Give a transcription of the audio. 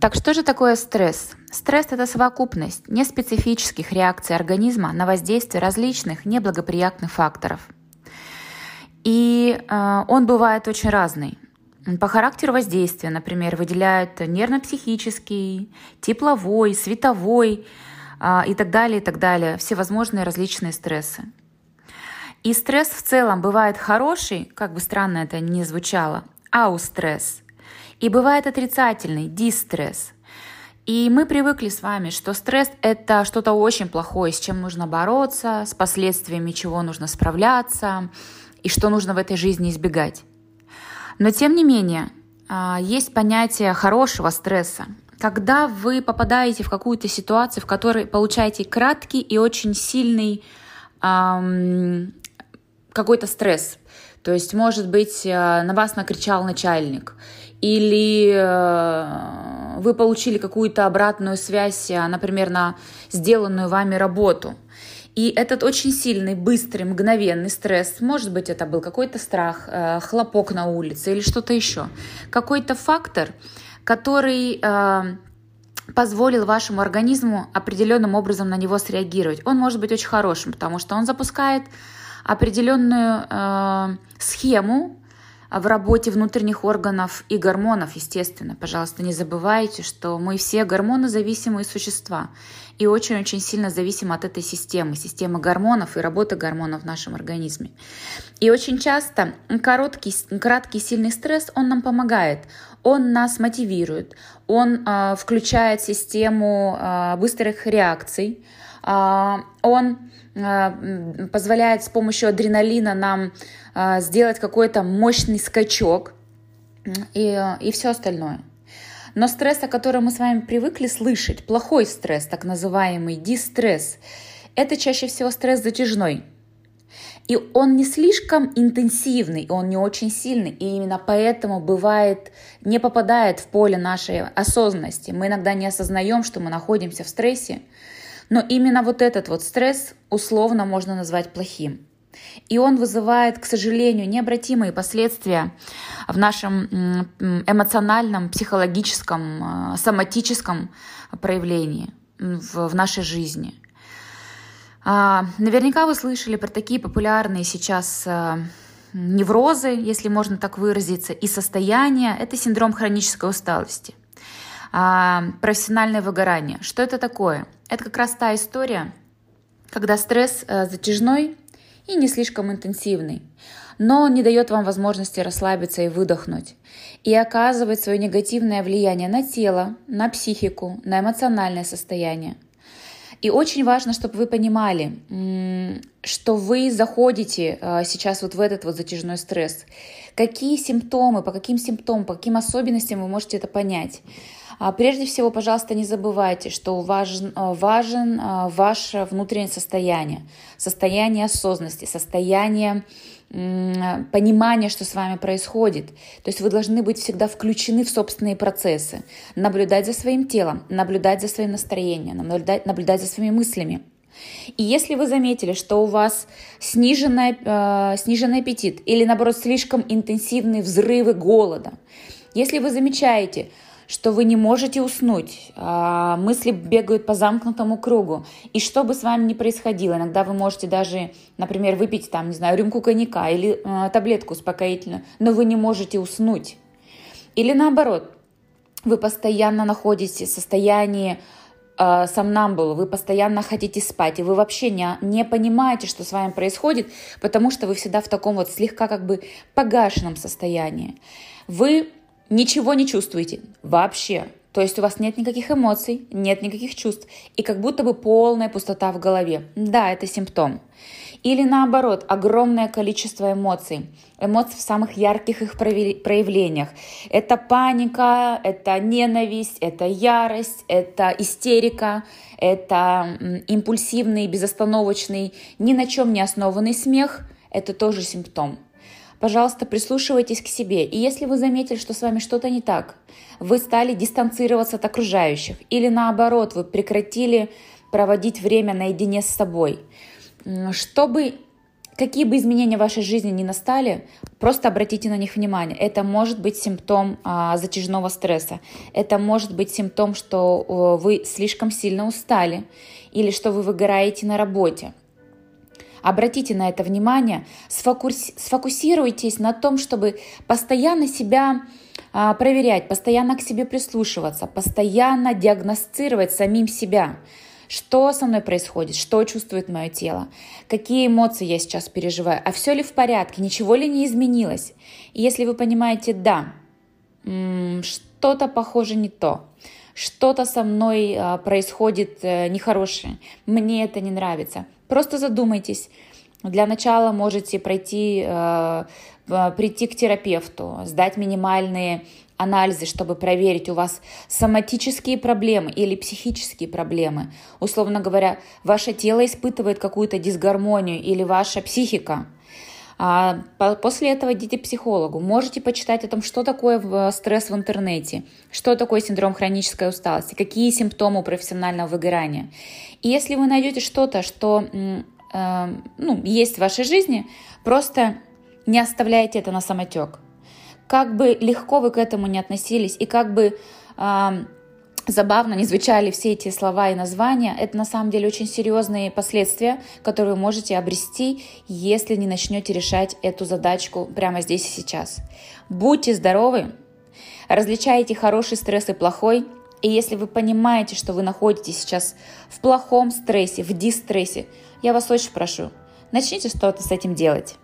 Так что же такое стресс? Стресс – это совокупность неспецифических реакций организма на воздействие различных неблагоприятных факторов. И э, он бывает очень разный. По характеру воздействия, например, выделяют нервно-психический, тепловой, световой э, и так далее, и так далее, всевозможные различные стрессы. И стресс в целом бывает хороший, как бы странно это ни звучало, аустресс – и бывает отрицательный дистресс. И мы привыкли с вами, что стресс – это что-то очень плохое, с чем нужно бороться, с последствиями чего нужно справляться и что нужно в этой жизни избегать. Но тем не менее, а, есть понятие хорошего стресса. Когда вы попадаете в какую-то ситуацию, в которой получаете краткий и очень сильный эм, какой-то стресс. То есть, может быть, э, на вас накричал начальник, или э, вы получили какую-то обратную связь, э, например, на сделанную вами работу. И этот очень сильный, быстрый, мгновенный стресс, может быть, это был какой-то страх, хлопок на улице или что-то еще, какой-то фактор, который позволил вашему организму определенным образом на него среагировать. Он может быть очень хорошим, потому что он запускает определенную э, схему в работе внутренних органов и гормонов, естественно. Пожалуйста, не забывайте, что мы все гормонозависимые существа и очень-очень сильно зависим от этой системы, системы гормонов и работы гормонов в нашем организме. И очень часто короткий, краткий сильный стресс, он нам помогает, он нас мотивирует, он э, включает систему э, быстрых реакций, он э, позволяет с помощью адреналина нам а, сделать какой-то мощный скачок и, и все остальное. Но стресс, о котором мы с вами привыкли слышать, плохой стресс, так называемый дистресс, это чаще всего стресс затяжной. И он не слишком интенсивный, он не очень сильный, и именно поэтому бывает не попадает в поле нашей осознанности. Мы иногда не осознаем, что мы находимся в стрессе, но именно вот этот вот стресс условно можно назвать плохим. И он вызывает, к сожалению, необратимые последствия в нашем эмоциональном, психологическом, э, соматическом проявлении в, нашей жизни. А, наверняка вы слышали про такие популярные сейчас э, неврозы, если можно так выразиться, и состояния. Это синдром хронической усталости, а, профессиональное выгорание. Что это такое? Это как раз та история, когда стресс э, затяжной, и не слишком интенсивный, но он не дает вам возможности расслабиться и выдохнуть, и оказывает свое негативное влияние на тело, на психику, на эмоциональное состояние. И очень важно, чтобы вы понимали, что вы заходите э, сейчас вот в этот вот затяжной стресс. Какие симптомы, по каким симптомам, по каким особенностям вы можете это понять. А прежде всего, пожалуйста, не забывайте, что важен, э, важен э, ваше внутреннее состояние, состояние осознанности, состояние понимания, что с вами происходит. То есть вы должны быть всегда включены в собственные процессы, наблюдать за своим телом, наблюдать за своим настроением, наблюдать, наблюдать за своими мыслями. И если вы заметили, что у вас сниженный, э, сниженный аппетит или, наоборот, слишком интенсивные взрывы голода, если вы замечаете, что вы не можете уснуть, а, мысли бегают по замкнутому кругу. И что бы с вами ни происходило, иногда вы можете даже, например, выпить там, не знаю, рюмку коньяка или а, таблетку успокоительную, но вы не можете уснуть. Или наоборот, вы постоянно находитесь в состоянии э, сомнамбула, вы постоянно хотите спать, и вы вообще не, не понимаете, что с вами происходит, потому что вы всегда в таком вот слегка как бы погашенном состоянии. Вы ничего не чувствуете вообще. То есть у вас нет никаких эмоций, нет никаких чувств, и как будто бы полная пустота в голове. Да, это симптом. Или наоборот, огромное количество эмоций. Эмоций в самых ярких их проявлениях. Это паника, это ненависть, это ярость, это истерика, это импульсивный, безостановочный, ни на чем не основанный смех. Это тоже симптом. Пожалуйста, прислушивайтесь к себе. И если вы заметили, что с вами что-то не так, вы стали дистанцироваться от окружающих, или наоборот, вы прекратили проводить время наедине с собой, чтобы какие бы изменения в вашей жизни ни настали, просто обратите на них внимание. Это может быть симптом а, затяжного стресса. Это может быть симптом, что а, вы слишком сильно устали или что вы выгораете на работе. Обратите на это внимание, сфокус, сфокусируйтесь на том, чтобы постоянно себя а, проверять, постоянно к себе прислушиваться, постоянно диагностировать самим себя. Что со мной происходит? Что чувствует мое тело? Какие эмоции я сейчас переживаю? А все ли в порядке? Ничего ли не изменилось? И если вы понимаете, да, что-то похоже не то, что-то со мной а, происходит э, нехорошее, мне это не нравится, просто задумайтесь. Для начала можете пройти, э, прийти к терапевту, сдать минимальные анализы, чтобы проверить, у вас соматические проблемы или психические проблемы. Условно говоря, ваше тело испытывает какую-то дисгармонию или ваша психика. А после этого идите к психологу. Можете почитать о том, что такое стресс в интернете, что такое синдром хронической усталости, какие симптомы профессионального выгорания. И если вы найдете что-то, что э, ну, есть в вашей жизни, просто не оставляйте это на самотек как бы легко вы к этому не относились и как бы э, забавно не звучали все эти слова и названия, это на самом деле очень серьезные последствия, которые вы можете обрести, если не начнете решать эту задачку прямо здесь и сейчас. Будьте здоровы, различайте хороший стресс и плохой, и если вы понимаете, что вы находитесь сейчас в плохом стрессе, в дистрессе, я вас очень прошу, начните что-то с этим делать.